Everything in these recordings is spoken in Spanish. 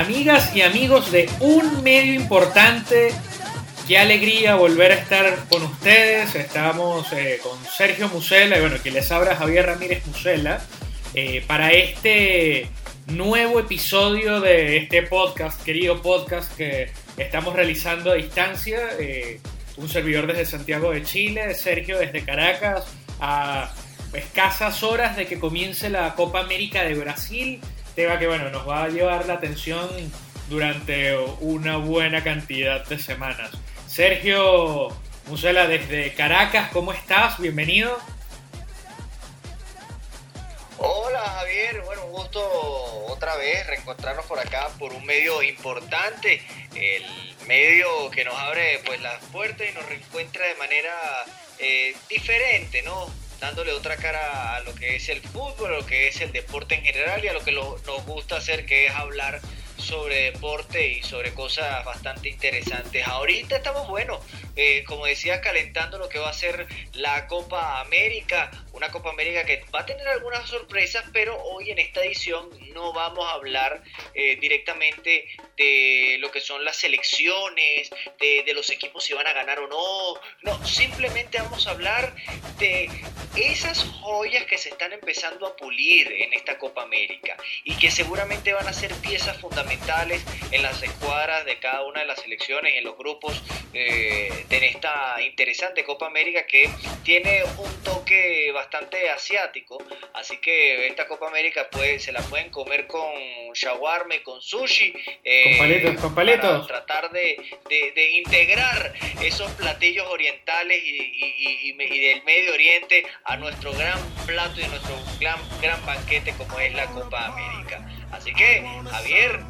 Amigas y amigos de un medio importante, qué alegría volver a estar con ustedes. Estamos eh, con Sergio Musela y bueno, quien les habla Javier Ramírez Musela eh, para este nuevo episodio de este podcast, querido podcast que estamos realizando a distancia. Eh, un servidor desde Santiago de Chile, Sergio desde Caracas, a escasas horas de que comience la Copa América de Brasil tema que bueno, nos va a llevar la atención durante una buena cantidad de semanas. Sergio Musela desde Caracas, ¿cómo estás? Bienvenido. Hola Javier, bueno, un gusto otra vez reencontrarnos por acá por un medio importante, el medio que nos abre pues las puertas y nos reencuentra de manera eh, diferente, ¿no? Dándole otra cara a lo que es el fútbol, a lo que es el deporte en general y a lo que nos gusta hacer, que es hablar sobre deporte y sobre cosas bastante interesantes. Ahorita estamos, bueno, eh, como decía, calentando lo que va a ser la Copa América, una Copa América que va a tener algunas sorpresas, pero hoy en esta edición no vamos a hablar eh, directamente de lo que son las selecciones, de, de, los equipos si van a ganar o no, no, simplemente vamos a hablar de esas joyas que se están empezando a pulir en esta Copa América y que seguramente van a ser piezas fundamentales en las escuadras de cada una de las selecciones y en los grupos eh, de esta interesante Copa América que tiene un toque bastante asiático, así que esta Copa América pues, se la pueden comer con shawarma y con sushi. Eh, con paletos, con paletos. Para tratar de, de, integrar esos platillos orientales y, y, y, del Medio Oriente a nuestro gran plato y nuestro gran, gran banquete como es la Copa América. Así que, Javier,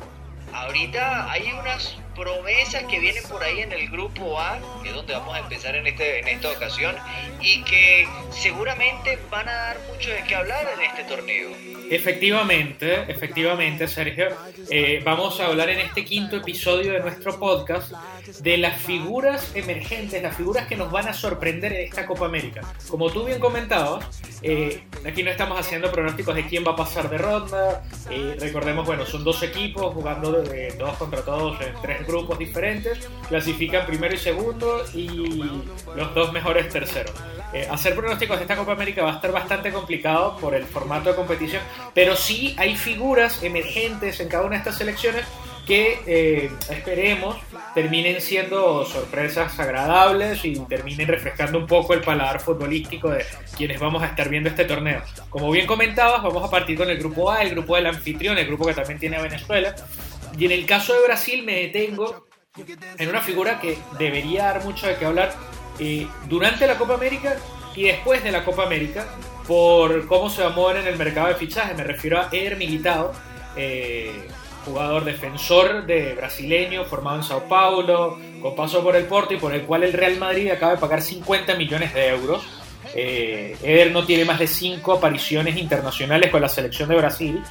ahorita hay unas promesas que vienen por ahí en el grupo A, que es donde vamos a empezar en, este, en esta ocasión, y que seguramente van a dar mucho de qué hablar en este torneo. Efectivamente, efectivamente, Sergio. Eh, vamos a hablar en este quinto episodio de nuestro podcast de las figuras emergentes, las figuras que nos van a sorprender en esta Copa América. Como tú bien comentabas, eh, aquí no estamos haciendo pronósticos de quién va a pasar de ronda. Eh, recordemos, bueno, son dos equipos jugando de, todos contra todos en tres grupos diferentes, clasifican primero y segundo y los dos mejores terceros. Eh, hacer pronósticos de esta Copa América va a estar bastante complicado por el formato de competición, pero sí hay figuras emergentes en cada una de estas selecciones que eh, esperemos terminen siendo sorpresas agradables y terminen refrescando un poco el paladar futbolístico de quienes vamos a estar viendo este torneo. Como bien comentabas, vamos a partir con el grupo A, el grupo del anfitrión, el grupo que también tiene a Venezuela, y en el caso de Brasil me detengo en una figura que debería dar mucho de qué hablar eh, durante la Copa América y después de la Copa América por cómo se va a mover en el mercado de fichajes. Me refiero a Eder Militao, eh, jugador defensor de brasileño formado en Sao Paulo, con paso por el Porto y por el cual el Real Madrid acaba de pagar 50 millones de euros. Eh, Eder no tiene más de 5 apariciones internacionales con la selección de Brasil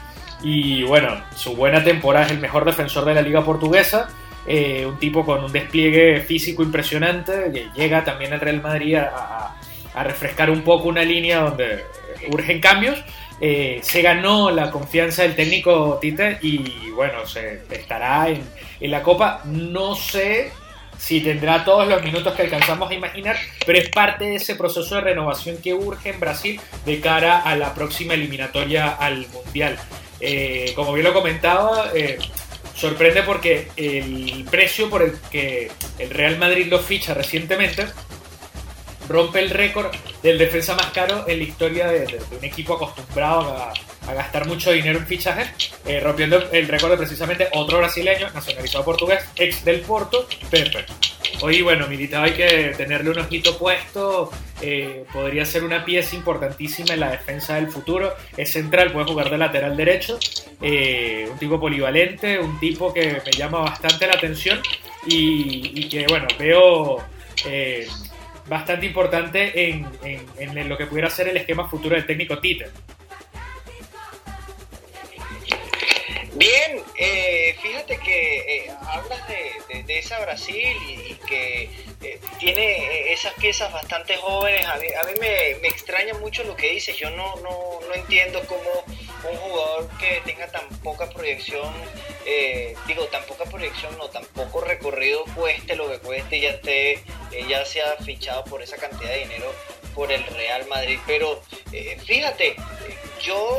y bueno, su buena temporada es el mejor defensor de la liga portuguesa. Eh, un tipo con un despliegue físico impresionante, que llega también al Real Madrid a, refrescar un poco una línea donde urgen cambios. Eh, se ganó la confianza del técnico Tite y bueno, se estará en, en la Copa. No sé si tendrá todos los minutos que alcanzamos a imaginar, pero es parte de ese proceso de renovación que urge en Brasil de cara a la próxima eliminatoria al Mundial. Eh, como bien lo comentaba, eh, sorprende porque el precio por el que el Real Madrid lo ficha recientemente rompe el récord del defensa más caro en la historia de, un equipo acostumbrado a, gastar mucho dinero en fichajes, eh, rompiendo el récord de precisamente otro brasileño, nacionalizado portugués, ex del Porto, Pepe. Hoy, bueno, Militao hay que tenerle un ojito puesto. Eh, podría ser una pieza importantísima en la defensa del futuro. Es central, puede jugar de lateral derecho. Eh, un tipo polivalente, un tipo que me llama bastante la atención y, que, bueno, veo eh, bastante importante en, lo que pudiera ser el esquema futuro del técnico Tite. Bien, eh, fíjate que eh, hablas de, esa Brasil y, que eh, tiene esas piezas bastante jóvenes. A mí, me, extraña mucho lo que dices. Yo no, no, no entiendo cómo un jugador que tenga tan poca proyección digo, tan poca proyección, no, tan poco recorrido cueste lo que cueste, ya esté, ya se ha fichado por esa cantidad de dinero por el Real Madrid. Pero fíjate, yo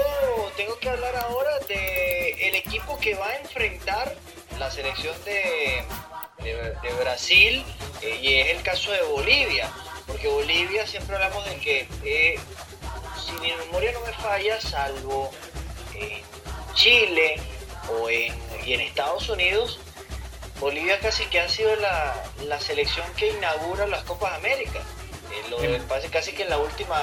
tengo que hablar ahora de el equipo que va a enfrentar la selección de, de, Brasil y es el caso de Bolivia, porque Bolivia siempre hablamos de que si mi memoria no me falla, salvo en Chile o en, y en Estados Unidos, Bolivia casi que ha sido la, selección que inaugura las Copas América. Casi que en la última,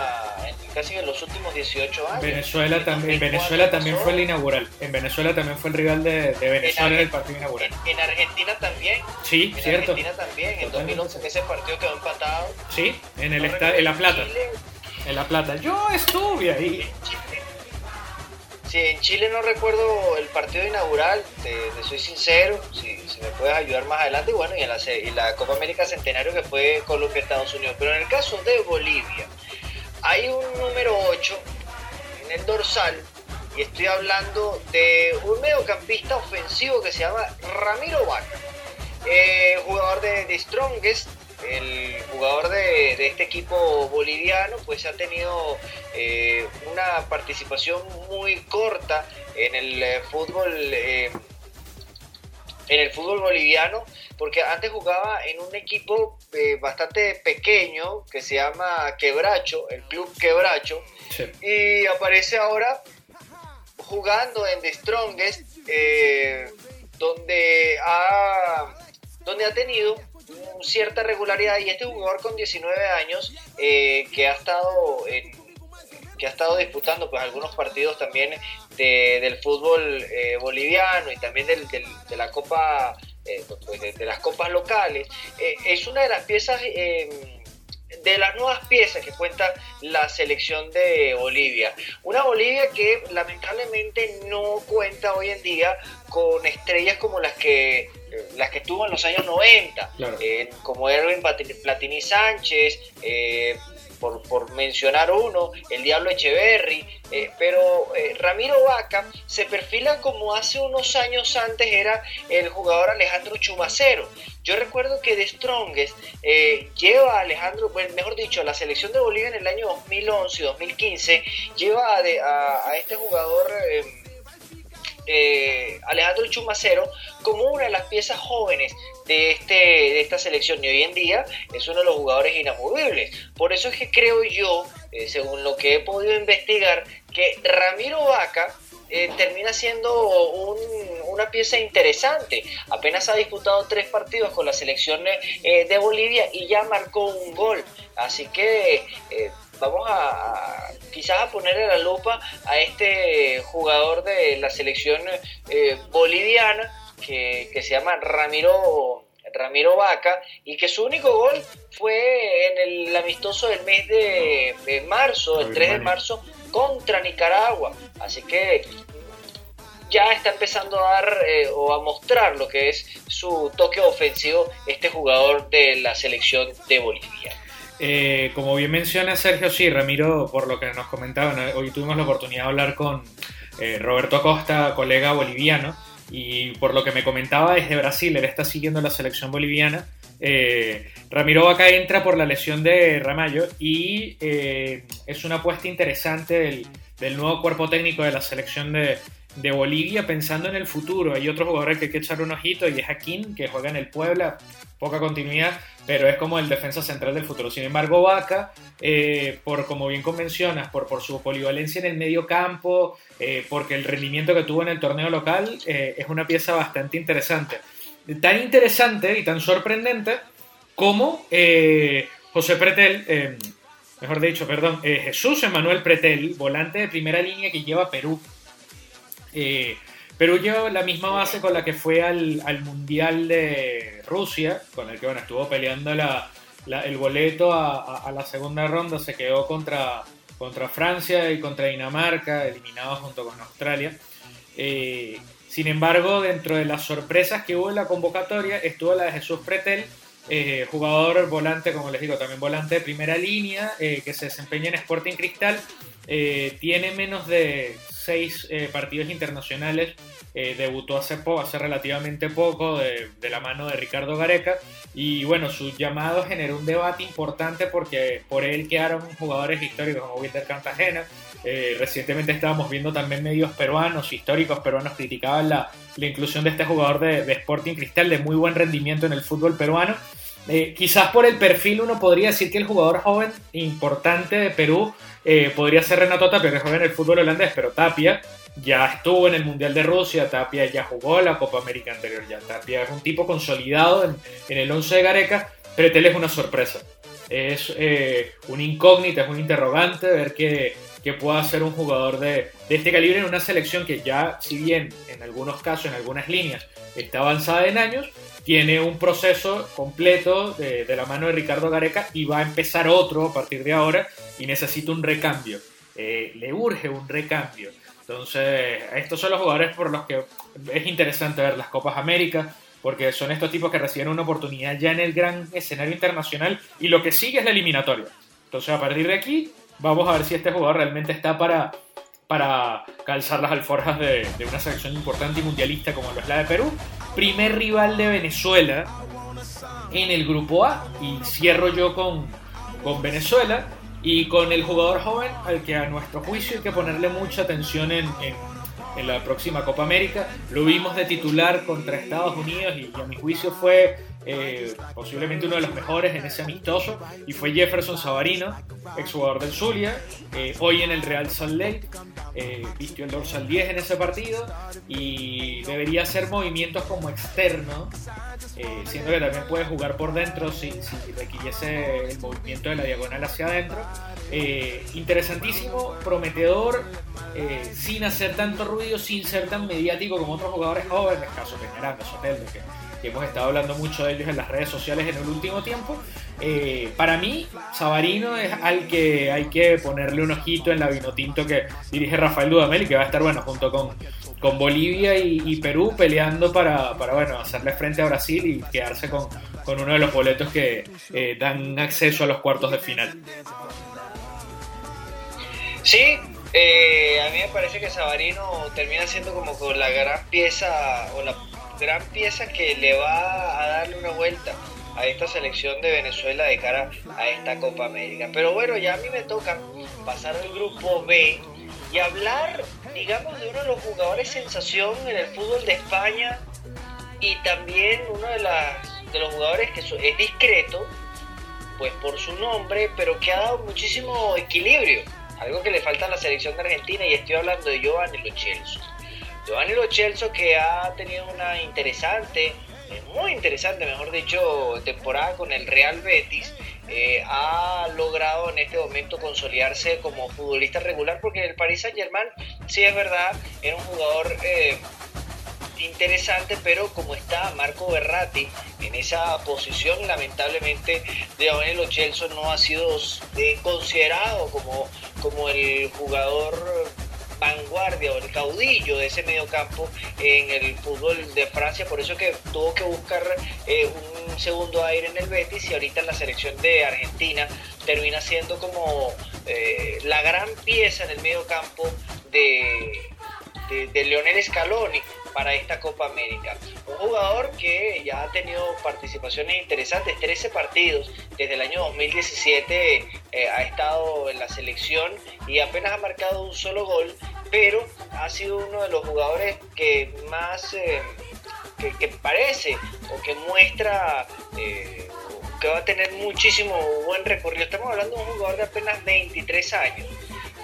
casi en los últimos 18 años. Venezuela también, Venezuela también fue el inaugural. En Venezuela también fue el rival de, Venezuela en, el partido inaugural. En, Argentina también. Sí, en cierto. En Argentina también. En 2011 ese partido quedó empatado. Sí, en el en La Plata. En La Plata. Yo estuve ahí. En Chile no recuerdo el partido inaugural, te, soy sincero, si, me puedes ayudar más adelante, bueno, y en la, y la Copa América Centenario que fue Colombia-Estados Unidos. Pero en el caso de Bolivia, hay un número 8 en el dorsal, y estoy hablando de un mediocampista ofensivo que se llama Ramiro Vaca, eh, jugador de, de Strongest, el jugador de, este equipo boliviano pues ha tenido eh, una participación muy corta en el eh, fútbol eh, en el fútbol boliviano porque antes jugaba en un equipo bastante pequeño que se llama Quebracho el club Quebracho y aparece ahora jugando en The Strongest donde ha donde ha tenido cierta regularidad y este jugador con 19 años eh, que ha estado que ha estado disputando pues algunos partidos también del fútbol eh, boliviano y también del, de la copa eh, pues, de, las copas locales. Es una de las piezas de las nuevas piezas que cuenta la selección de Bolivia. Una Bolivia que lamentablemente no cuenta hoy en día con estrellas como las que las que tuvo en los años 90, eh, como Erwin Platini Sánchez, eh, por, mencionar uno, el Diablo Echeverry, eh, pero Ramiro Vaca se perfila como hace unos años antes era el jugador Alejandro Chumacero. Yo recuerdo que de Strongest lleva a Alejandro, mejor dicho, la selección de Bolivia en el año 2011 2015, lleva a, a este jugador eh, Alejandro Chumacero como una de las piezas jóvenes de, este, de esta selección y hoy en día es uno de los jugadores inamovibles. Por eso es que creo yo, eh, según lo que he podido investigar, que Ramiro Vaca eh, termina siendo una pieza interesante. Apenas ha disputado tres partidos con la selección de Bolivia y ya marcó un gol. Así que vamos a, quizás a ponerle la lupa a este jugador de la selección eh, boliviana que, se llama Ramiro Ramiro Vaca y que su único gol fue en el amistoso del mes de, marzo, el 3 de marzo contra Nicaragua. Así que ya está empezando a dar eh, o a mostrar lo que es su toque ofensivo este jugador de la selección de Bolivia. Eh, como bien menciona Sergio, sí, Ramiro, por lo que nos comentaban, hoy tuvimos la oportunidad de hablar con eh, Roberto Acosta, colega boliviano, y por lo que me comentaba desde Brasil, él está siguiendo la selección boliviana. Eh, Ramiro Vaca entra por la lesión de Ramallo y es una apuesta interesante del, nuevo cuerpo técnico de la selección de, de Bolivia pensando en el futuro. Hay otro jugador que hay que echar un ojito y es Akin, que juega en el Puebla, poca continuidad, pero es como el defensa central del futuro. Sin embargo, Vaca, eh, por como bien convencionas, por, por su polivalencia en el medio campo, eh, porque el rendimiento que tuvo en el torneo local, eh, es una pieza bastante interesante. Tan interesante y tan sorprendente como José Pretel, mejor dicho, perdón, Jesús Emanuel Pretel, volante de primera línea que lleva Perú eh, Perú lleva la misma base con la que fue al, Mundial de Rusia, con el que bueno, estuvo peleando el boleto a, la segunda ronda, se quedó contra, contra Francia y contra Dinamarca, eliminado junto con Australia. Eh, sin embargo, dentro de las sorpresas que hubo en la convocatoria estuvo la de Jesús Pretel, eh, jugador volante, como les digo, también volante de primera línea, que se desempeña en Sporting Cristal, tiene menos de seis eh, partidos internacionales. Eh, debutó hace, poco, hace relativamente poco de, la mano de Ricardo Gareca. Y bueno, su llamado generó un debate importante porque por él quedaron jugadores históricos como Wilder Cartagena. recientemente estábamos viendo también medios peruanos, históricos peruanos, criticaban la, inclusión de este jugador de Sporting Cristal de muy buen rendimiento en el fútbol peruano. Eh, quizás por el perfil uno podría decir que el jugador joven importante de Perú eh, podría ser Renato Tapia, que juega en el fútbol holandés, pero Tapia ya estuvo en el Mundial de Rusia, Tapia ya jugó la Copa América anterior, ya Tapia es un tipo consolidado en, el 11 de Gareca, pero él es una sorpresa. Es eh, un incógnita, es un interrogante ver qué, qué pueda hacer un jugador de, de este calibre en una selección que ya, si bien en algunos casos, en algunas líneas, está avanzada en años, tiene un proceso completo de, la mano de Ricardo Gareca y va a empezar otro a partir de ahora y necesita un recambio. Eh, le urge un recambio. Entonces, estos son los jugadores por los que es interesante ver las Copas América, porque son estos tipos que reciben una oportunidad ya en el gran escenario internacional y lo que sigue es la eliminatoria. Entonces, a partir de aquí, vamos a ver si este jugador realmente está para, para calzar las alforjas de, una selección importante y mundialista como lo es la de Perú primer rival de Venezuela en el grupo A. Y cierro yo con, con Venezuela y con el jugador joven al que a nuestro juicio hay que ponerle mucha atención en, en, la próxima Copa América. Lo vimos de titular contra Estados Unidos y, a mi juicio fue eh, posiblemente uno de los mejores en ese amistoso, y fue Jefferson Savarino, exjugador del Zulia, eh, hoy en el Real Salt Lake, eh, vistió el dorsal 10 en ese partido y debería hacer movimientos como externo, siendo que también puede jugar por dentro si, si requiriese el movimiento de la diagonal hacia adentro. Interesantísimo, prometedor, sin hacer tanto ruido, sin ser tan mediático como otros jugadores jóvenes, caso Peñaranda, Soteldo, que que hemos estado hablando mucho de ellos en las redes sociales en el último tiempo. Eh, para mí, Sabarino es al que hay que ponerle un ojito en la vinotinto que dirige Rafael Dudamel y que va a estar bueno junto con, con Bolivia y, Perú peleando para, bueno, hacerle frente a Brasil y quedarse con, con uno de los boletos que eh, dan acceso a los cuartos de final. Sí, eh, a mí me parece que Sabarino termina siendo como con la gran pieza o la gran pieza que le va a darle una vuelta a esta selección de Venezuela de cara a esta Copa América. Pero bueno, ya a mí me toca pasar al grupo B y hablar, digamos, de uno de los jugadores sensación en el fútbol de España y también uno de, los jugadores que es discreto, pues por su nombre, pero que ha dado muchísimo equilibrio, algo que le falta a la selección de Argentina y estoy hablando de Giovanni Lo Giovanni Lo que ha tenido una interesante, eh, muy interesante, mejor dicho, temporada con el Real Betis, eh, ha logrado en este momento consolidarse como futbolista regular porque el Paris Saint Germain, sí es verdad, era un jugador eh, interesante, pero como está Marco Berratti en esa posición, lamentablemente Giovanni Lo no ha sido considerado como, como el jugador vanguardia o el caudillo de ese mediocampo en el fútbol de Francia, por eso que tuvo que buscar eh, un segundo aire en el Betis y ahorita en la selección de Argentina termina siendo como eh, la gran pieza en el mediocampo de, de, de Leonel Scaloni para esta Copa América. Un jugador que ya ha tenido participaciones interesantes, 13 partidos desde el año 2017 eh, ha estado en la selección y apenas ha marcado un solo gol, pero ha sido uno de los jugadores que más... Eh, que, parece o que muestra eh, que va a tener muchísimo buen recorrido. Estamos hablando de un jugador de apenas 23 años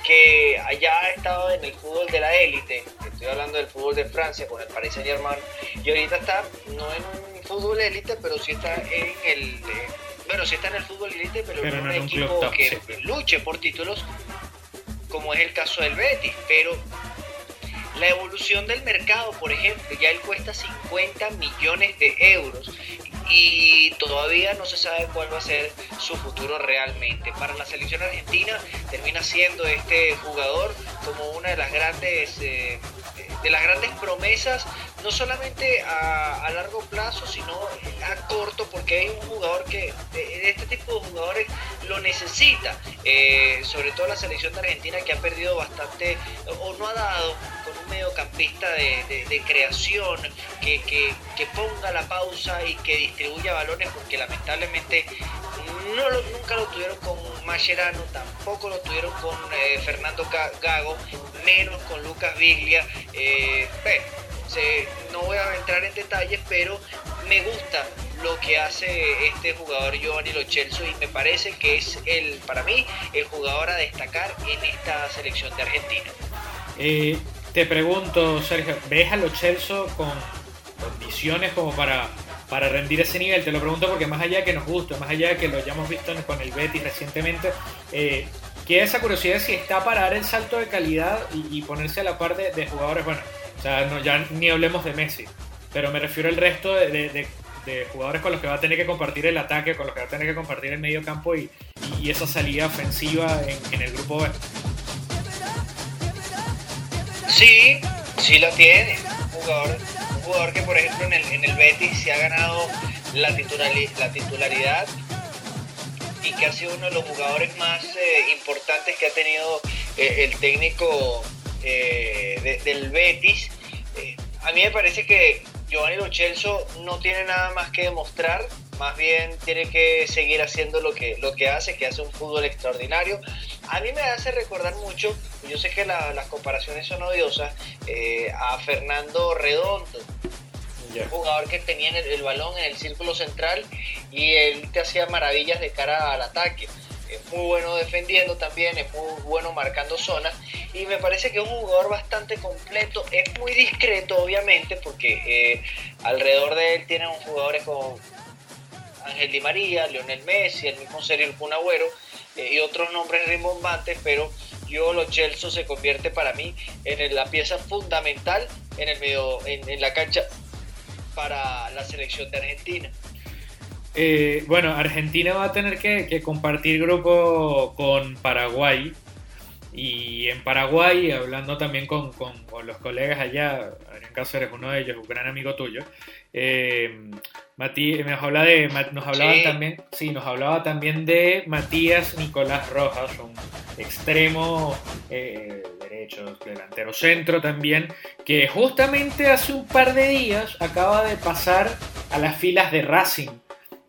que allá ha estado en el fútbol de la élite, estoy hablando del fútbol de Francia con el Paris Saint Germain, y ahorita está no en un fútbol élite, pero sí está en el, eh, bueno, sí está en el fútbol élite, pero, en un, equipo que luche por títulos, como es el caso del Betis, pero la evolución del mercado, por ejemplo, ya él cuesta 50 millones de euros y todavía no se sabe cuál va a ser su futuro realmente. Para la selección argentina termina siendo este jugador como una de las grandes eh, de las grandes promesas, no solamente a, largo plazo, sino a corto, porque hay un jugador que, este tipo de jugadores lo necesita, eh, sobre todo la selección de Argentina que ha perdido bastante o no ha dado con un mediocampista de, creación que, que, que, ponga la pausa y que distribuya balones porque lamentablemente no nunca lo tuvieron con Mascherano, tampoco lo tuvieron con eh, Fernando Gago, menos con Lucas Viglia. Eh, no voy a entrar en detalles, pero me gusta lo que hace este jugador Giovanni Lo y me parece que es el, para mí, el jugador a destacar en esta selección de Argentina. Eh, te pregunto, Sergio, ¿ves a Lo con condiciones como para, para rendir ese nivel? Te lo pregunto porque más allá de que nos guste, más allá de que lo hayamos visto con el Betis recientemente, eh, esa curiosidad si está para dar el salto de calidad y, ponerse a la par de, jugadores, bueno, sea, no, ya ni hablemos de Messi, pero me refiero al resto de, de jugadores con los que va a tener que compartir el ataque, con los que va a tener que compartir el medio campo y, y esa salida ofensiva en, el grupo B. Sí, sí la tiene. Un jugador, un jugador que, por ejemplo, en el, en el Betis se ha ganado la, la titularidad y que ha sido uno de los jugadores más eh, importantes que ha tenido eh, el técnico eh, del Betis. a mí me parece que Giovanni Lo no tiene nada más que demostrar, más bien tiene que seguir haciendo lo que, lo que hace, que hace un fútbol extraordinario. A mí me hace recordar mucho, yo sé que las comparaciones son odiosas, eh, a Fernando Redondo, un jugador que tenía el, balón en el círculo central y él te hacía maravillas de cara al ataque es muy bueno defendiendo también, es muy bueno marcando zonas y me parece que es un jugador bastante completo, es muy discreto obviamente porque eh, alrededor de él tienen jugadores como Ángel Di María, Lionel Messi, el mismo Sergio Kun eh, y otros nombres rimbombantes, pero yo lo Chelsea se convierte para mí en la pieza fundamental en el medio, en la cancha para la selección de Argentina. Eh, bueno, Argentina va a tener que, compartir grupo con Paraguay. Y en Paraguay, hablando también con, los colegas allá, Adrián Cáceres, uno de ellos, un gran amigo tuyo, eh, nos, habla de, nos hablaba también, sí, nos hablaba también de Matías Nicolás Rojas, un extremo eh, derecho, delantero centro también, que justamente hace un par de días acaba de pasar a las filas de Racing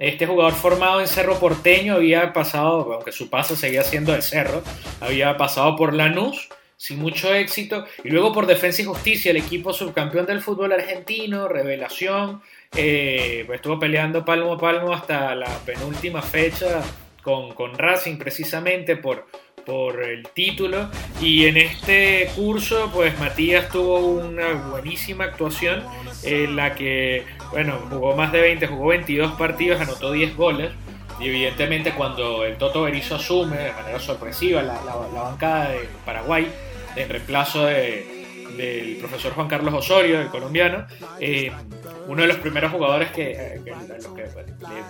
este jugador formado en Cerro Porteño había pasado, aunque su paso seguía siendo el Cerro, había pasado por Lanús sin mucho éxito y luego por Defensa y Justicia, el equipo subcampeón del fútbol argentino, revelación, eh, pues estuvo peleando palmo a palmo hasta la penúltima fecha con, con Racing precisamente por, por el título. Y en este curso pues Matías tuvo una buenísima actuación en la que bueno jugó más de 20 jugó 22 partidos anotó 10 goles. Y evidentemente cuando el Toto Berizzo asume de manera sorpresiva la, la bancada de Paraguay en reemplazo de, del profesor Juan Carlos Osorio, el colombiano, eh, uno de los primeros jugadores que, eh,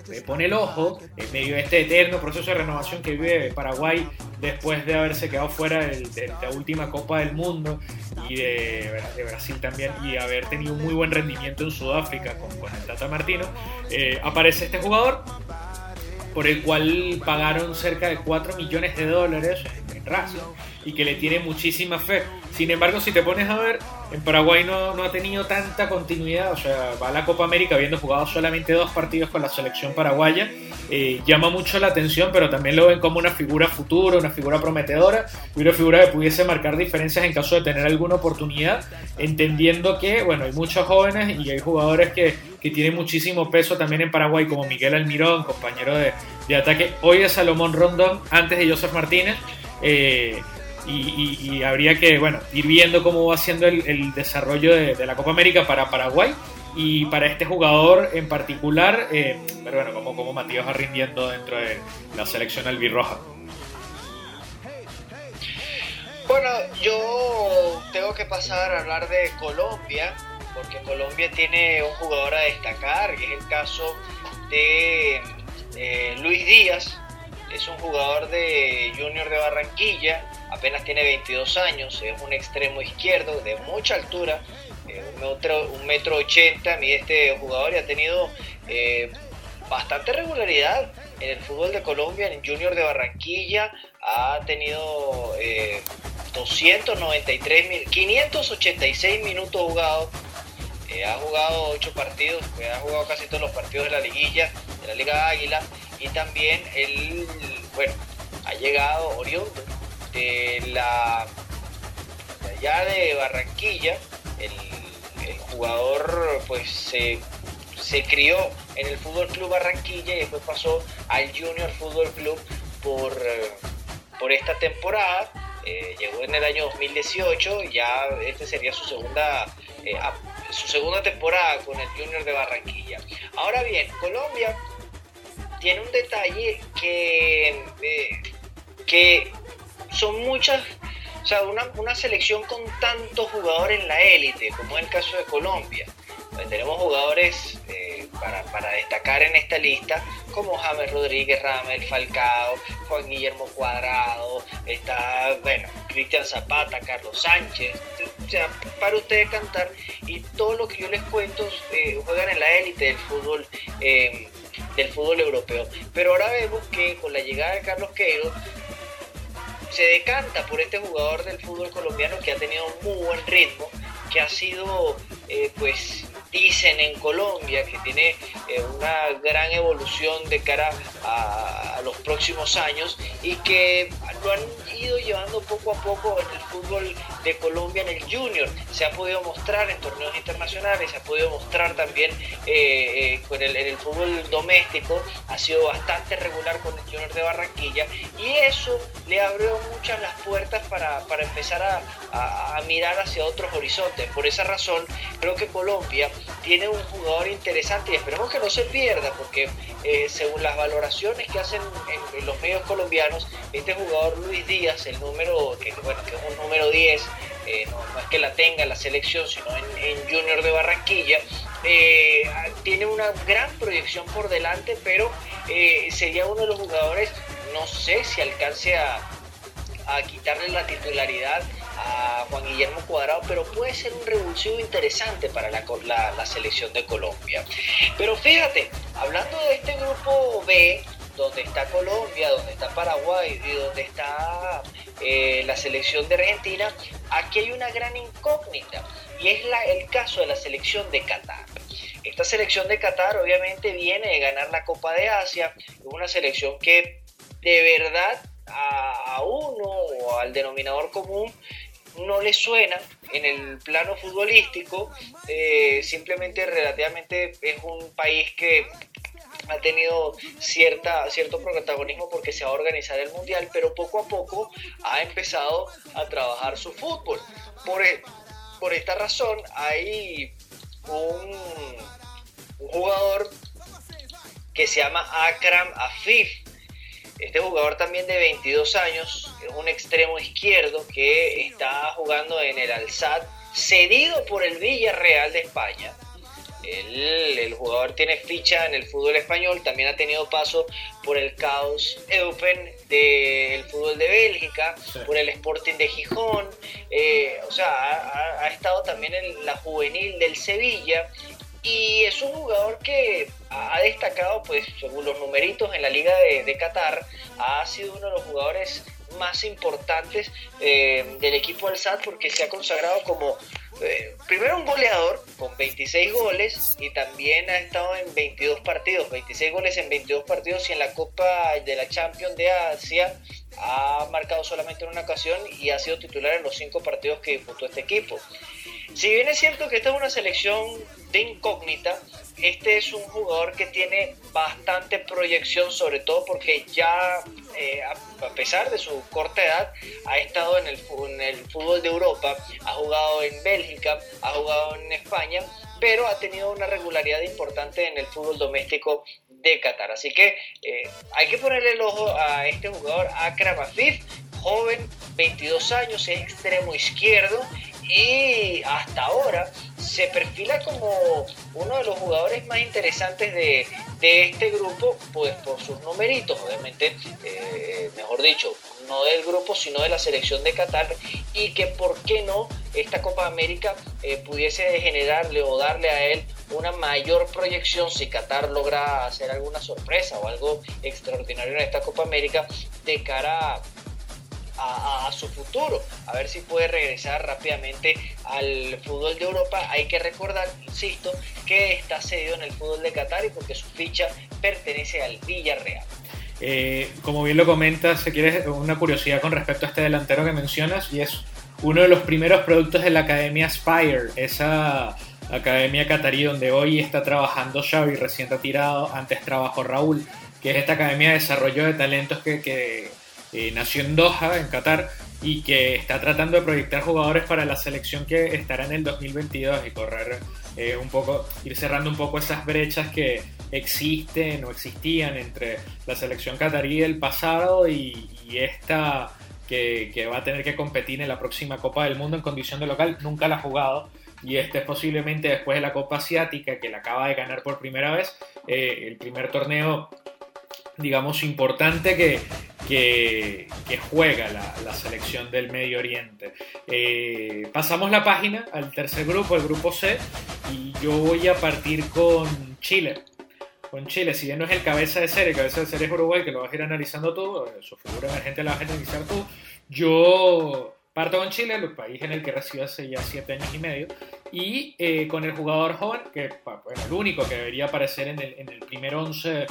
le, pone el ojo en medio de este eterno proceso de renovación que vive Paraguay después de haberse quedado fuera de, la última Copa del Mundo y de, Brasil también y haber tenido muy buen rendimiento en Sudáfrica con, el Tata Martino, eh, aparece este jugador por el cual pagaron cerca de 4 millones de dólares en Racing y que le tiene muchísima fe. Sin embargo, si te pones a ver, en Paraguay no, no ha tenido tanta continuidad, o sea, va a la Copa América habiendo jugado solamente dos partidos con la selección paraguaya, eh, llama mucho la atención, pero también lo ven como una figura futura, una figura prometedora y una figura que pudiese marcar diferencias en caso de tener alguna oportunidad, entendiendo que, bueno, hay muchos jóvenes y hay jugadores que, que tienen muchísimo peso también en Paraguay, como Miguel Almirón, compañero de, de ataque, hoy es Salomón Rondón, antes de Joseph Martínez. Eh, y, habría que bueno, ir viendo cómo va siendo el, desarrollo de, la Copa América para Paraguay y para este jugador en particular, eh, pero bueno, como Matías va rindiendo dentro de la selección albirroja. Bueno, yo tengo que pasar a hablar de Colombia, porque Colombia tiene un jugador a destacar, y es el caso de eh, Luis Díaz, es un jugador de Junior de Barranquilla, apenas tiene 22 años, es un extremo izquierdo de mucha altura, eh, un, metro, un metro ochenta mide este jugador y ha tenido eh, bastante regularidad en el fútbol de Colombia, en Junior de Barranquilla, ha tenido 293 mil, 586 minutos jugados. Eh, ha jugado 8 partidos, eh, ha jugado casi todos los partidos de la liguilla, de la Liga Águila, y también él, bueno, ha llegado oriundo de la de allá de Barranquilla, el, jugador pues se, se crió en el Fútbol Club Barranquilla y después pasó al Junior Fútbol Club por, eh, por esta temporada eh, llegó en el año 2018 y ya este sería su segunda, eh, su segunda temporada con el Junior de Barranquilla. Ahora bien, Colombia tiene un detalle que, que son muchas, o sea, una, una selección con tantos jugadores en la élite, como es el caso de Colombia. tenemos jugadores para, destacar en esta lista, como James Rodríguez, Ramel Falcao, Juan Guillermo Cuadrado, está, bueno, Cristian Zapata, Carlos Sánchez, o sea, para ustedes cantar, y todo lo que yo les cuento eh, juegan en la élite del fútbol. Eh, del fútbol europeo. Pero ahora vemos que con la llegada de Carlos Queiroz se decanta por este jugador del fútbol colombiano que ha tenido un muy buen ritmo, que ha sido eh, pues dicen en Colombia que tiene eh, una gran evolución de cara a, los próximos años y que lo han llevando poco a poco el fútbol de Colombia en el junior. Se ha podido mostrar en torneos internacionales, se ha podido mostrar también eh, eh, el, en el fútbol doméstico, ha sido bastante regular con el junior de Barranquilla y eso le abrió muchas las puertas para, empezar a, a mirar hacia otros horizontes. Por esa razón creo que Colombia tiene un jugador interesante y esperemos que no se pierda porque eh, según las valoraciones que hacen en, los medios colombianos, este jugador Luis Díaz, el número, que, bueno, que es un número 10, eh, no, es que la tenga en la selección, sino en, Junior de Barranquilla, eh, tiene una gran proyección por delante, pero sería uno de los jugadores, no sé si alcance a, a quitarle la titularidad a Juan Guillermo Cuadrado, pero puede ser un revulsivo interesante para la, la, selección de Colombia. Pero fíjate, hablando de este grupo B, donde está Colombia, donde está Paraguay y donde está eh, la selección de Argentina, aquí hay una gran incógnita y es el caso de la selección de Qatar. Esta selección de Qatar obviamente viene de ganar la Copa de Asia, es una selección que de verdad a, a uno o al denominador común no le suena en el plano futbolístico, eh, simplemente relativamente es un país que ha tenido cierta, cierto protagonismo porque se va a organizar el mundial, pero poco a poco ha empezado a trabajar su fútbol. Por, e, por esta razón hay un, jugador que se llama Akram Afif, este jugador también de 22 años es un extremo izquierdo que está jugando en el Alsat, cedido por el Villarreal de España. El, jugador tiene ficha en el fútbol español, también ha tenido paso por el Caos Eupen del fútbol de Bélgica, por el Sporting de Gijón, eh, o sea, ha, ha, estado también en la juvenil del Sevilla y es un jugador que ha destacado, pues según los numeritos en la Liga de, Qatar, ha sido uno de los jugadores más importantes eh, del equipo del SAT porque se ha consagrado como eh, primero un goleador con 26 goles y también ha estado en 22 partidos, 26 goles en 22 partidos y en la Copa de la Champions de Asia ha marcado solamente en una ocasión y ha sido titular en los cinco partidos que disputó este equipo. Si bien es cierto que esta es una selección de incógnita, este es un jugador que tiene bastante proyección, sobre todo porque ya, eh, a pesar de su corta edad, ha estado en el, en el fútbol de Europa, ha jugado en Bélgica, ha jugado en España, pero ha tenido una regularidad importante en el fútbol doméstico de Qatar. Así que eh, hay que ponerle el ojo a este jugador, Akram Afif, joven, 22 años, es extremo izquierdo y hasta ahora se perfila como uno de los jugadores más interesantes de, este grupo, pues por sus numeritos, obviamente, eh, mejor dicho, no del grupo, sino de la selección de Qatar, y que por qué no esta Copa América eh, pudiese generarle o darle a él una mayor proyección si Qatar logra hacer alguna sorpresa o algo extraordinario en esta Copa América de cara a, su futuro, a ver si puede regresar rápidamente al fútbol de Europa. Hay que recordar, insisto, que está cedido en el fútbol de Qatar y porque su ficha pertenece al Villarreal. Eh, como bien lo comentas, se quiere una curiosidad con respecto a este delantero que mencionas y es uno de los primeros productos de la Academia Spire, esa academia catarí donde hoy está trabajando Xavi, recién retirado, antes trabajó Raúl, que es esta academia de desarrollo de talentos que, eh, nació en Doha, en Qatar, y que está tratando de proyectar jugadores para la selección que estará en el 2022 y correr eh, un poco, ir cerrando un poco esas brechas que existen o existían entre la selección catarí del pasado y, esta que, va a tener que competir en la próxima Copa del Mundo en condición de local. Nunca la ha jugado y este es posiblemente después de la Copa Asiática que la acaba de ganar por primera vez, eh, el primer torneo digamos, importante que, que, juega la, selección del Medio Oriente. Eh, pasamos la página al tercer grupo, el grupo C, y yo voy a partir con Chile. Con Chile, si bien no es el cabeza de serie, el cabeza de serie es Uruguay, que lo vas a ir analizando tú, eh, su figura emergente la vas a analizar tú, yo Parto con Chile, el país en el que resido hace ya siete años y medio, y eh, con el jugador joven, que es el único que debería aparecer en el, en el primer once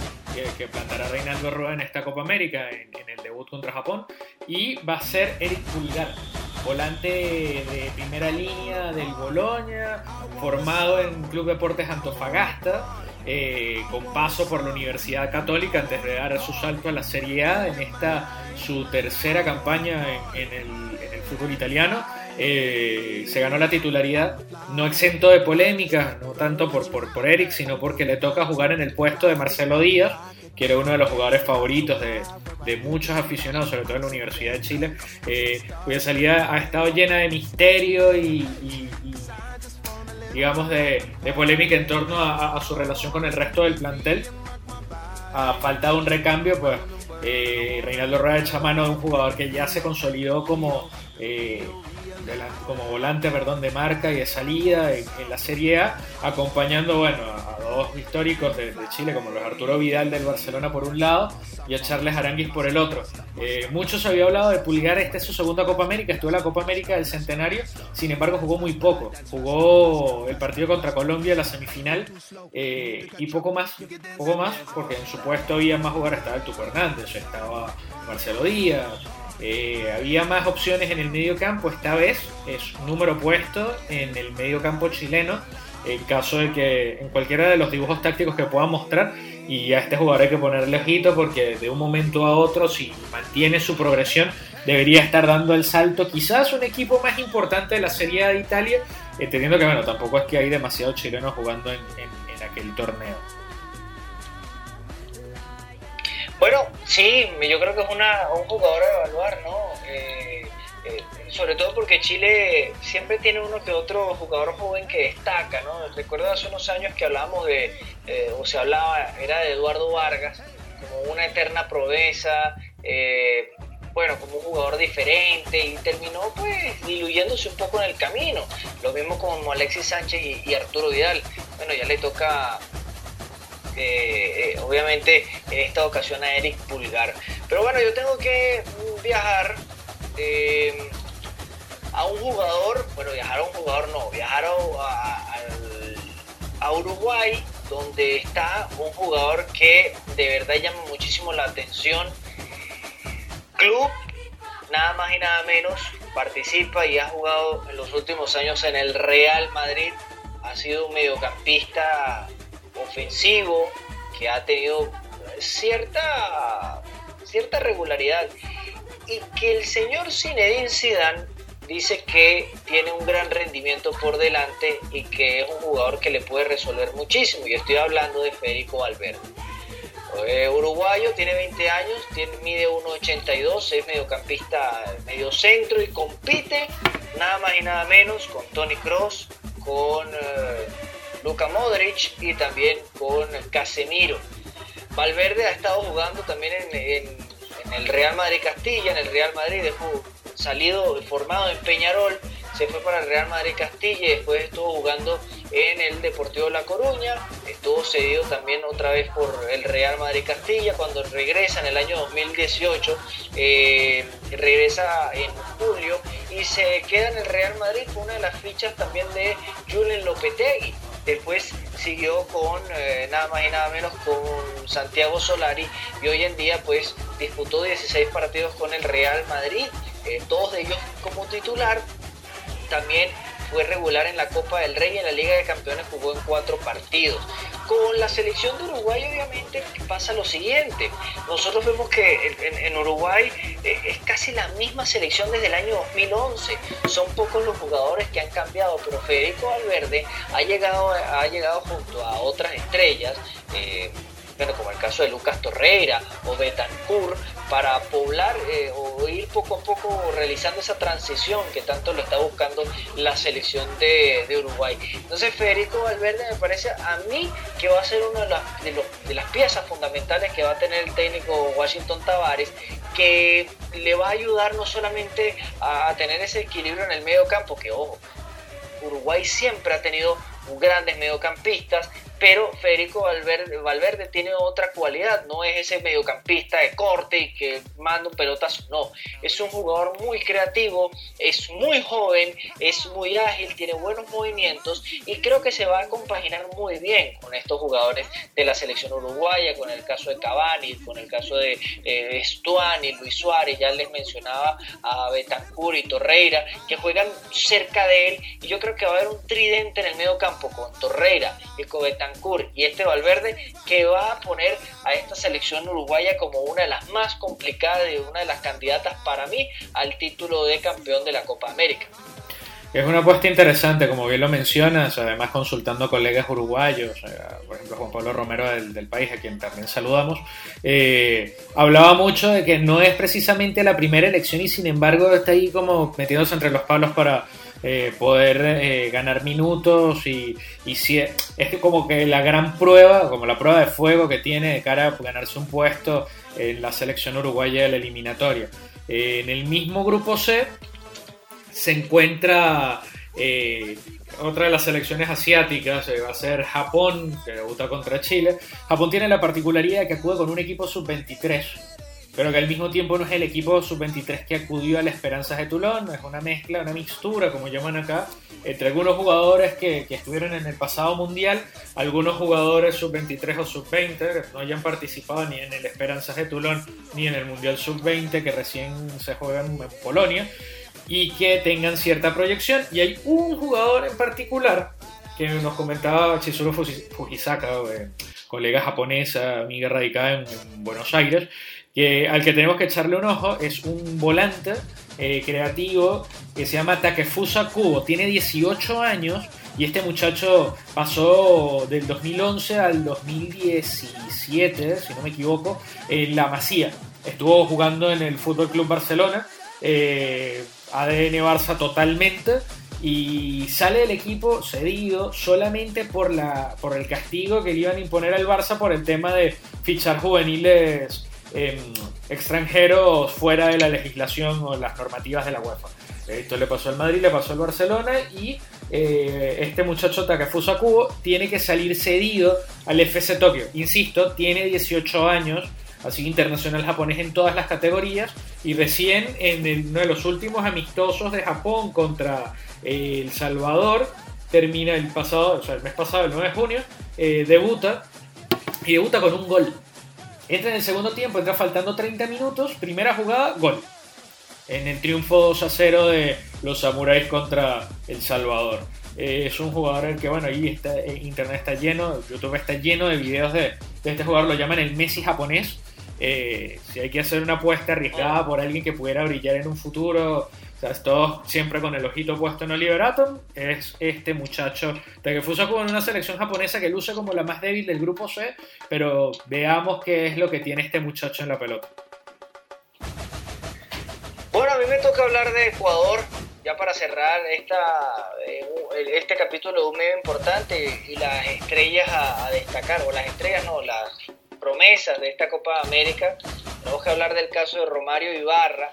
que, plantará Reinaldo Rueda en esta Copa América, en, el debut contra Japón, y va a ser Eric Pulgar, volante de primera línea del Boloña, formado en Club Deportes Antofagasta, eh, con paso por la Universidad Católica antes de dar su salto a la Serie A en esta su tercera campaña en el fútbol italiano. Eh, se ganó la titularidad, no exento de polémica, no tanto por, por Eric, sino porque le toca jugar en el puesto de Marcelo Díaz, que era uno de los jugadores favoritos de, de muchos aficionados, sobre todo en la Universidad de Chile, eh, cuya salida ha estado llena de misterio y, digamos, de, de, polémica en torno a, su relación con el resto del plantel. A falta de un recambio, pues eh, Reinaldo Rueda echa mano de un jugador que ya se consolidó como eh, como volante perdón, de marca y de salida en, la Serie A, acompañando bueno, a, dos históricos de, Chile como los Arturo Vidal del Barcelona por un lado y a Charles Aranguis por el otro. Eh, muchos había hablado de Pulgar, esta es su segunda Copa América, estuvo en la Copa América del Centenario, sin embargo jugó muy poco, jugó el partido contra Colombia, la semifinal, eh, y poco más, poco más, porque en su puesto había más jugadores, estaba el Tuco Hernández, estaba Marcelo Díaz, eh, había más opciones en el medio campo, esta vez es número puesto en el medio campo chileno, en caso de que en cualquiera de los dibujos tácticos que pueda mostrar, y a este jugador hay que ponerle ojito porque de un momento a otro, si mantiene su progresión, debería estar dando el salto, quizás un equipo más importante de la Serie de Italia, entendiendo que bueno, tampoco es que hay demasiados chilenos jugando en aquel torneo. Bueno, sí, yo creo que es una, un jugador a evaluar, ¿no? Eh, eh, sobre todo porque Chile siempre tiene uno que otro jugador joven que destaca, ¿no? Recuerdo hace unos años que hablamos de, eh, o se hablaba, era de Eduardo Vargas, como una eterna proeza, bueno, como un jugador diferente y terminó pues diluyéndose un poco en el camino. Lo mismo como Alexis Sánchez y, Arturo Vidal. Bueno, ya le toca eh, obviamente en esta ocasión a Eric Pulgar. Pero bueno, yo tengo que viajar eh, a un jugador, bueno, viajar a un jugador no, viajar a, a, Uruguay, donde está un jugador que de verdad llama muchísimo la atención. Club, nada más y nada menos, participa y ha jugado en los últimos años en el Real Madrid. Ha sido un mediocampista ofensivo que ha tenido cierta, cierta regularidad y que el señor Zinedine Zidane dice que tiene un gran rendimiento por delante y que es un jugador que le puede resolver muchísimo. Y estoy hablando de Federico Valverde. Eh, uruguayo, tiene 20 años, tiene, mide 1,82, es mediocampista medio centro y compite nada más y nada menos con Tony Cross, con eh, Luka Modric y también con Casemiro. Valverde ha estado jugando también en, el Real Madrid Castilla, en el Real Madrid, dejó salido, formado en Peñarol, se fue para el Real Madrid Castilla y después estuvo jugando en el Deportivo La Coruña, estuvo cedido también otra vez por el Real Madrid Castilla, cuando regresa en el año 2018, eh, regresa en julio y se queda en el Real Madrid con una de las fichas también de Julen Lopetegui. Después siguió con eh, nada más y nada menos con Santiago Solari y hoy en día pues disputó 16 partidos con el Real Madrid, eh, todos de ellos como titular. También fue regular en la Copa del Rey y en la Liga de Campeones jugó en cuatro partidos. Con la selección de Uruguay obviamente pasa lo siguiente. Nosotros vemos que en, Uruguay eh, es casi la misma selección desde el año 2011. Son pocos los jugadores que han cambiado, pero Federico Valverde ha llegado, ha llegado junto a otras estrellas. Eh, como el caso de Lucas Torreira o Betancourt, para poblar eh, o ir poco a poco realizando esa transición que tanto lo está buscando la selección de, Uruguay. Entonces Federico Valverde me parece a mí que va a ser una de las, piezas fundamentales que va a tener el técnico Washington Tavares, que le va a ayudar no solamente a tener ese equilibrio en el medio campo, que ojo, Uruguay siempre ha tenido grandes mediocampistas, pero Federico Valverde, tiene otra cualidad, no es ese mediocampista de corte y que manda un pelotazo, no, es un jugador muy creativo, es muy joven, es muy ágil, tiene buenos movimientos y creo que se va a compaginar muy bien con estos jugadores de la selección uruguaya, con el caso de Cavani, con el caso de eh, Estuani, Luis Suárez, ya les mencionaba a Betancur y Torreira, que juegan cerca de él y yo creo que va a haber un tridente en el medio campo con Torreira y con Betancur y este Valverde que va a poner a esta selección uruguaya como una de las más complicadas y una de las candidatas para mí al título de campeón de la Copa América. Es una apuesta interesante, como bien lo mencionas, además consultando colegas uruguayos, eh, por ejemplo Juan Pablo Romero del, país, a quien también saludamos, eh, hablaba mucho de que no es precisamente la primera elección y sin embargo está ahí como metiéndose entre los palos para, eh, poder eh, ganar minutos y, si es, como que la gran prueba, como la prueba de fuego que tiene de cara a ganarse un puesto en la selección uruguaya de la eliminatoria. Eh, en el mismo grupo C se encuentra otra de las selecciones asiáticas, va a ser Japón, que debuta contra Chile. Japón tiene la particularidad de que acude con un equipo sub-23 pero que al mismo tiempo no es el equipo sub-23 que acudió a la Esperanzas de Toulon, es una mezcla, una mixtura, como llaman acá, entre algunos jugadores que, que estuvieron en el pasado mundial, algunos jugadores sub-23 o sub-20 que no hayan participado ni en el Esperanzas de Toulon ni en el Mundial sub-20 que recién se juega en Polonia y que tengan cierta proyección. Y hay un jugador en particular que nos comentaba Chizuru Fujisaka, eh, colega japonesa, amiga radicada en Buenos Aires, que, al que tenemos que echarle un ojo es un volante eh, creativo que se llama Takefusa Kubo. Tiene 18 años y este muchacho pasó del 2011 al 2017, si no me equivoco, en la Masía. Estuvo jugando en el Fútbol Club Barcelona, eh, ADN Barça totalmente y sale del equipo cedido solamente por, la, por el castigo que le iban a imponer al Barça por el tema de fichar juveniles Em, extranjeros fuera de la legislación o las normativas de la UEFA. Esto le pasó al Madrid, le pasó al Barcelona y eh, este muchacho Takafusa Kubo tiene que salir cedido al FC Tokio. Insisto, tiene 18 años, así internacional japonés en todas las categorías y recién en uno de los últimos amistosos de Japón contra eh, El Salvador termina el pasado, o sea, el mes pasado, el 9 de junio, eh, debuta y debuta con un gol. Entra en el segundo tiempo, entra faltando 30 minutos, primera jugada, gol. En el triunfo 2 a 0 de los Samuráis contra El Salvador. Eh, es un jugador que, bueno, ahí está, eh, internet está lleno, YouTube está lleno de videos de, de este jugador, lo llaman el Messi japonés. Eh, si hay que hacer una apuesta arriesgada por alguien que pudiera brillar en un futuro, todos siempre con el ojito puesto en Oliver Atom, es este muchacho de Fusaku en una selección japonesa que luce como la más débil del grupo C, pero veamos qué es lo que tiene este muchacho en la pelota. Bueno, a mí me toca hablar de Ecuador, ya para cerrar esta, eh, este capítulo de un medio importante y las estrellas a, destacar, o las estrellas no, las promesas de esta Copa América. Tenemos que hablar del caso de Romario Ibarra,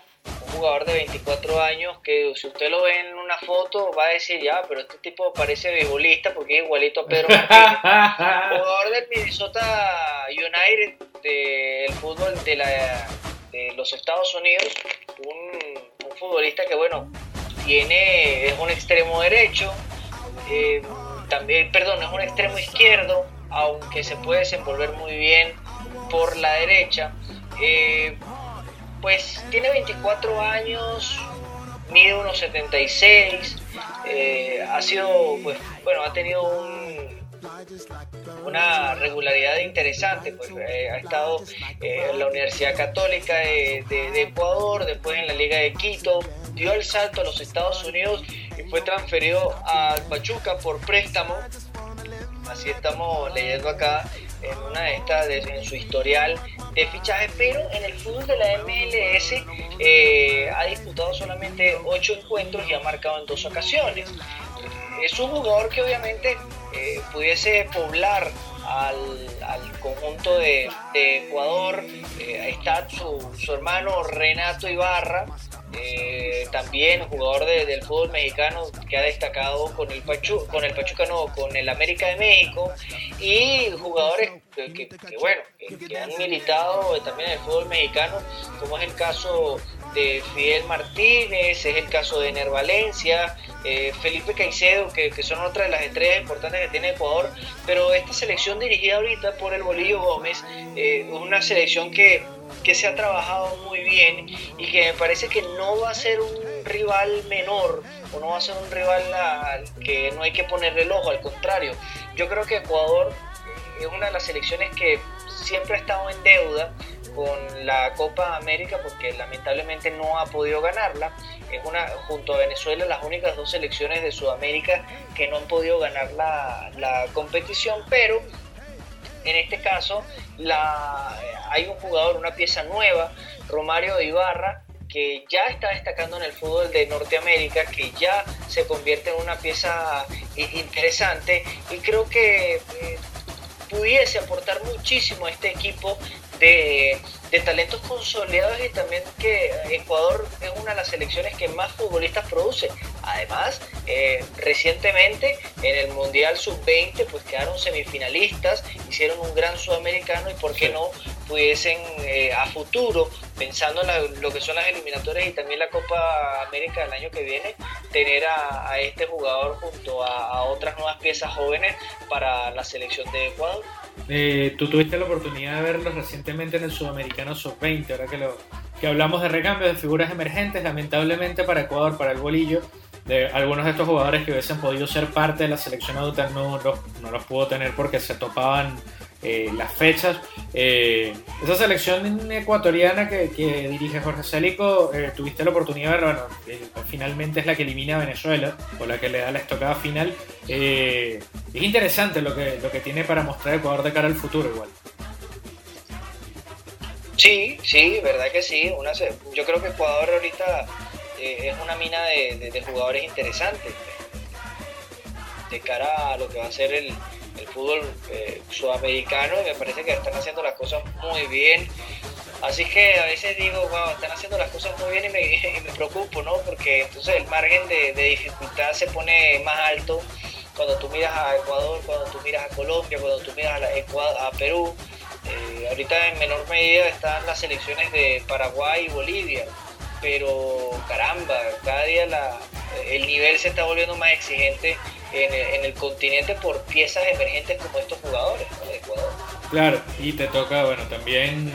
jugador de 24 años que si usted lo ve en una foto va a decir, ya, pero este tipo parece beisbolista porque es igualito a Pedro Martínez. jugador del Minnesota United del fútbol de, la, de los Estados Unidos, un, un futbolista que, bueno, tiene, es un extremo derecho, eh, también, perdón, es un extremo izquierdo, aunque se puede desenvolver muy bien por la derecha. Eh, pues tiene 24 años, mide unos 76, eh, ha sido, pues, bueno, ha tenido una regularidad interesante, pues ha estado en la Universidad Católica de, de, Ecuador, después en la Liga de Quito, dio el salto a los Estados Unidos y fue transferido al Pachuca por préstamo. Así estamos leyendo acá en una de estas, en su historial de fichaje, pero en el fútbol de la MLS eh, ha disputado solamente 8 encuentros y ha marcado en dos ocasiones. Es un jugador que obviamente eh, pudiese poblar al, conjunto de, Ecuador. Eh, está su, su hermano Renato Ibarra, eh, también jugador del fútbol mexicano que ha destacado con el Pachuca, con el Pachuca no, con el América de México y jugadores que, bueno, que, han militado también en el fútbol mexicano, como es el caso de Fidel Martínez, es el caso de Ener Valencia, eh, Felipe Caicedo, que, son otras de las estrellas importantes que tiene Ecuador, pero esta selección dirigida ahorita por el Bolillo Gómez, eh, es una selección que que se ha trabajado muy bien y que me parece que no va a ser un rival menor o no va a ser un rival al que no hay que ponerle el ojo, al contrario. Yo creo que Ecuador es una de las selecciones que siempre ha estado en deuda con la Copa América porque lamentablemente no ha podido ganarla. Es una, junto a Venezuela, las únicas dos selecciones de Sudamérica que no han podido ganar la, la competición, pero en este caso la, hay un jugador, una pieza nueva, Romario Ibarra, que ya está destacando en el fútbol de Norteamérica, que ya se convierte en una pieza interesante y creo que eh, pudiese aportar muchísimo a este equipo de, talentos consolidados y también que Ecuador es una de las selecciones que más futbolistas produce. Además, eh, recientemente en el Mundial Sub-20 pues quedaron semifinalistas, hicieron un gran sudamericano y por qué no pudiesen eh, a futuro, pensando en lo que son las eliminatorias y también la Copa América del año que viene, tener a, este jugador junto a otras nuevas piezas jóvenes para la selección de Ecuador. Eh, tú tuviste la oportunidad de verlos recientemente en el Sudamericano Sub-20, ahora que, que hablamos de recambio de figuras emergentes, lamentablemente para Ecuador, para el bolillo, de algunos de estos jugadores que hubiesen podido ser parte de la selección adulta no, no los pudo tener porque se topaban eh, las fechas. Eh, esa selección ecuatoriana que, dirige Jorge Célico, eh, tuviste la oportunidad de ver, bueno, finalmente es la que elimina a Venezuela, o la que le da la estocada final. es interesante lo que, lo que tiene para mostrar Ecuador de cara al futuro igual. Sí, sí, verdad que sí. Una, yo creo que Ecuador ahorita es una mina de jugadores interesantes de cara a lo que va a ser el, el fútbol eh, sudamericano y me parece que están haciendo las cosas muy bien. Así que a veces digo, wow, están haciendo las cosas muy bien y me, me preocupo, ¿no? Porque entonces el margen de, dificultad se pone más alto cuando tú miras a Ecuador, cuando tú miras a Colombia, cuando tú miras a, a Perú. Eh, ahorita en menor medida están las selecciones de Paraguay y Bolivia, pero caramba, cada día la, el nivel se está volviendo más exigente en el, continente por piezas emergentes como estos jugadores de Ecuador. Claro, y te toca, bueno, también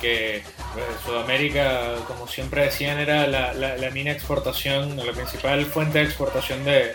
que pues, Sudamérica, como siempre decían, era la, la, mina exportación, la principal fuente de exportación de,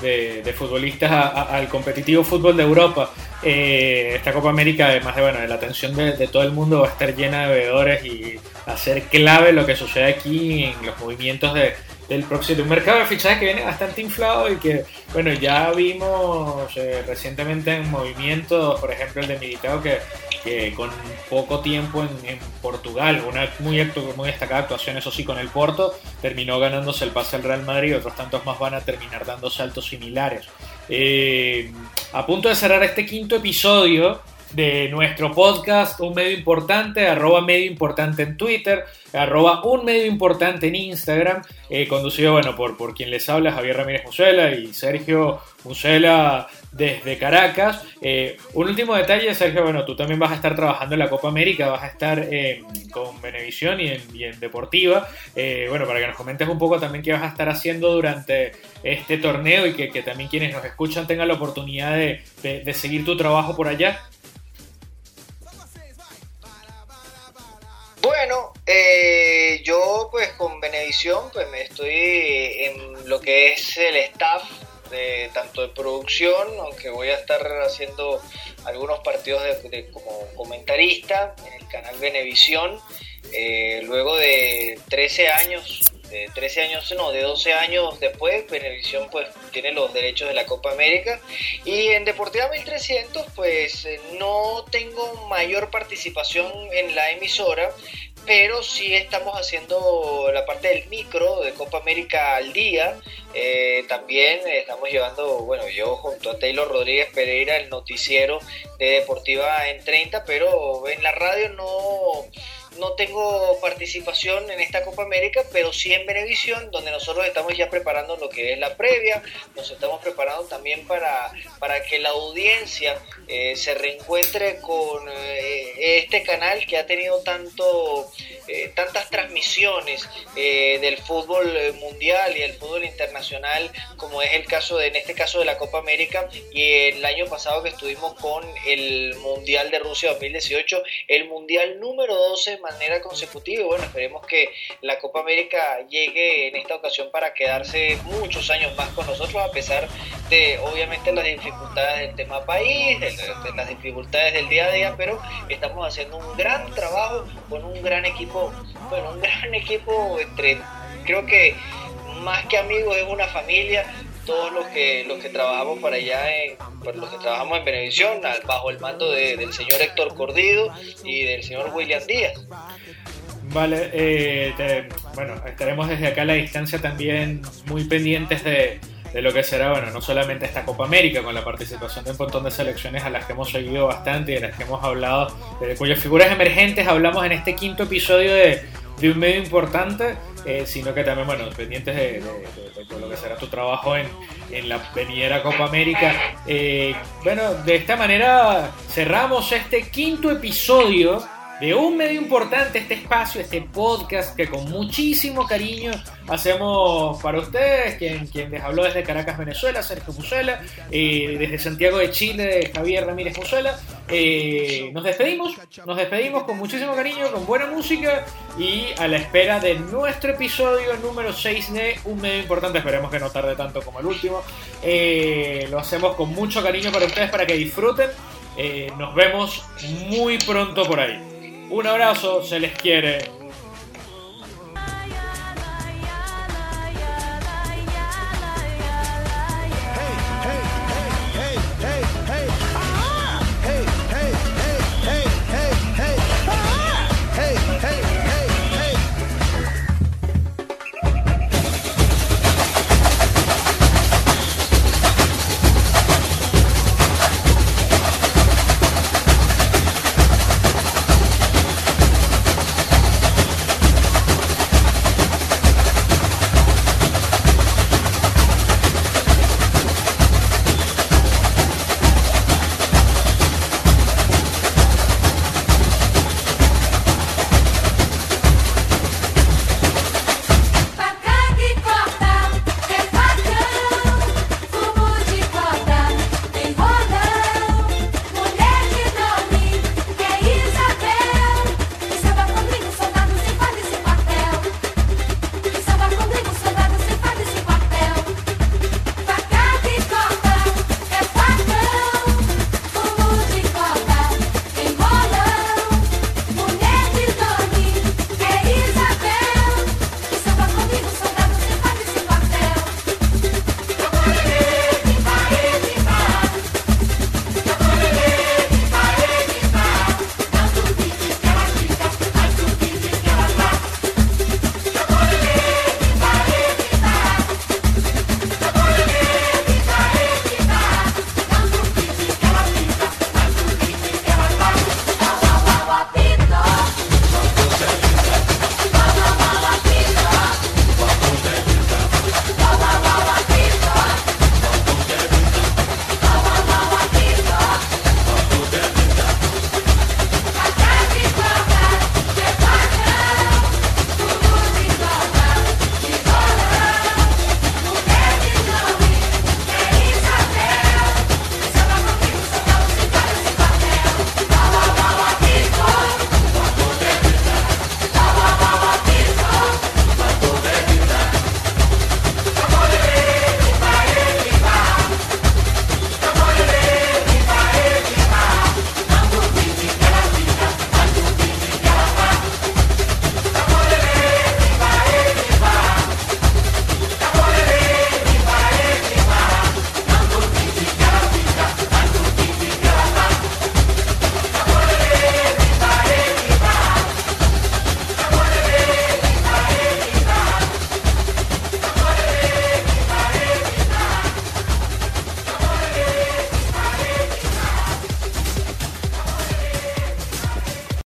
de, futbolistas al competitivo fútbol de Europa. Eh, esta Copa América, además de, bueno, de la atención de, todo el mundo, va a estar llena de bebedores y a ser clave lo que sucede aquí en los movimientos de, del próximo, un mercado de fichajes que viene bastante inflado y que, bueno, ya vimos eh, recientemente en movimientos, por ejemplo el de Militao, que, que con poco tiempo en, Portugal, una muy, muy destacada actuación, eso sí, con el Porto, terminó ganándose el pase al Real Madrid y otros tantos más van a terminar dando saltos similares. Eh, a punto de cerrar este quinto episodio, de nuestro podcast, un medio importante, arroba medio importante en Twitter, arroba un medio importante en Instagram, eh, conducido bueno, por, por quien les habla, Javier Ramírez Musela y Sergio Musela desde Caracas. Eh, un último detalle, Sergio, bueno, tú también vas a estar trabajando en la Copa América, vas a estar eh, con Benevisión y en, Deportiva. bueno, para que nos comentes un poco también qué vas a estar haciendo durante este torneo y que, también quienes nos escuchan tengan la oportunidad de, de seguir tu trabajo por allá. Bueno, eh, yo pues con Benevisión pues me estoy en lo que es el staff de tanto de producción, aunque voy a estar haciendo algunos partidos de, como comentarista en el canal Benevisión, eh, luego de 13 años de 13 años, no, de 12 años después, Benevisión pues tiene los derechos de la Copa América. Y en Deportiva 1300 pues eh, no tengo mayor participación en la emisora, pero sí estamos haciendo la parte del micro de Copa América al día. Eh, también estamos llevando, bueno, yo junto a Taylor Rodríguez Pereira, el noticiero de Deportiva en 30, pero en la radio no no tengo participación en esta Copa América, pero sí en Benevisión, donde nosotros estamos ya preparando lo que es la previa, nos estamos preparando también para, para que la audiencia eh, se reencuentre con eh, este canal que ha tenido tanto, eh, tantas transmisiones del fútbol mundial y el fútbol internacional, como es el caso de, en este caso de la Copa América. Y el año pasado que estuvimos con el Mundial de Rusia 2018, el Mundial número 12 manera consecutiva y bueno, esperemos que la Copa América llegue en esta ocasión para quedarse muchos años más con nosotros a pesar de obviamente las dificultades del tema país, de, las dificultades del día a día, pero estamos haciendo un gran trabajo con un gran equipo, bueno, un gran equipo entre, creo que más que amigos es una familia, todos los que los que trabajamos para allá en los que trabajamos en Benevisión bajo el mando del señor Héctor Cordido y del señor William Díaz. Vale eh, bueno estaremos desde acá a la distancia también muy pendientes de, de lo que será, bueno, no solamente esta Copa América, con la participación de un montón de selecciones a las que hemos seguido bastante y de las que hemos hablado, de cuyas figuras emergentes hablamos en este quinto episodio de, de un medio importante, eh, sino que también, bueno, pendientes de, lo que será tu trabajo en, en la venidera Copa América. Eh, bueno, de esta manera cerramos este quinto episodio de un medio importante, este espacio, este podcast que con muchísimo cariño hacemos para ustedes, quien, quien les habló desde Caracas, Venezuela, Sergio Musela, eh, desde Santiago de Chile, Javier Ramírez Musela. Eh, nos despedimos, nos despedimos con muchísimo cariño, con buena música y a la espera de nuestro episodio número 6 de Un Medio Importante. Esperemos que no tarde tanto como el último. Eh, lo hacemos con mucho cariño para ustedes, para que disfruten. nos vemos muy pronto por ahí. Un abrazo, se les quiere.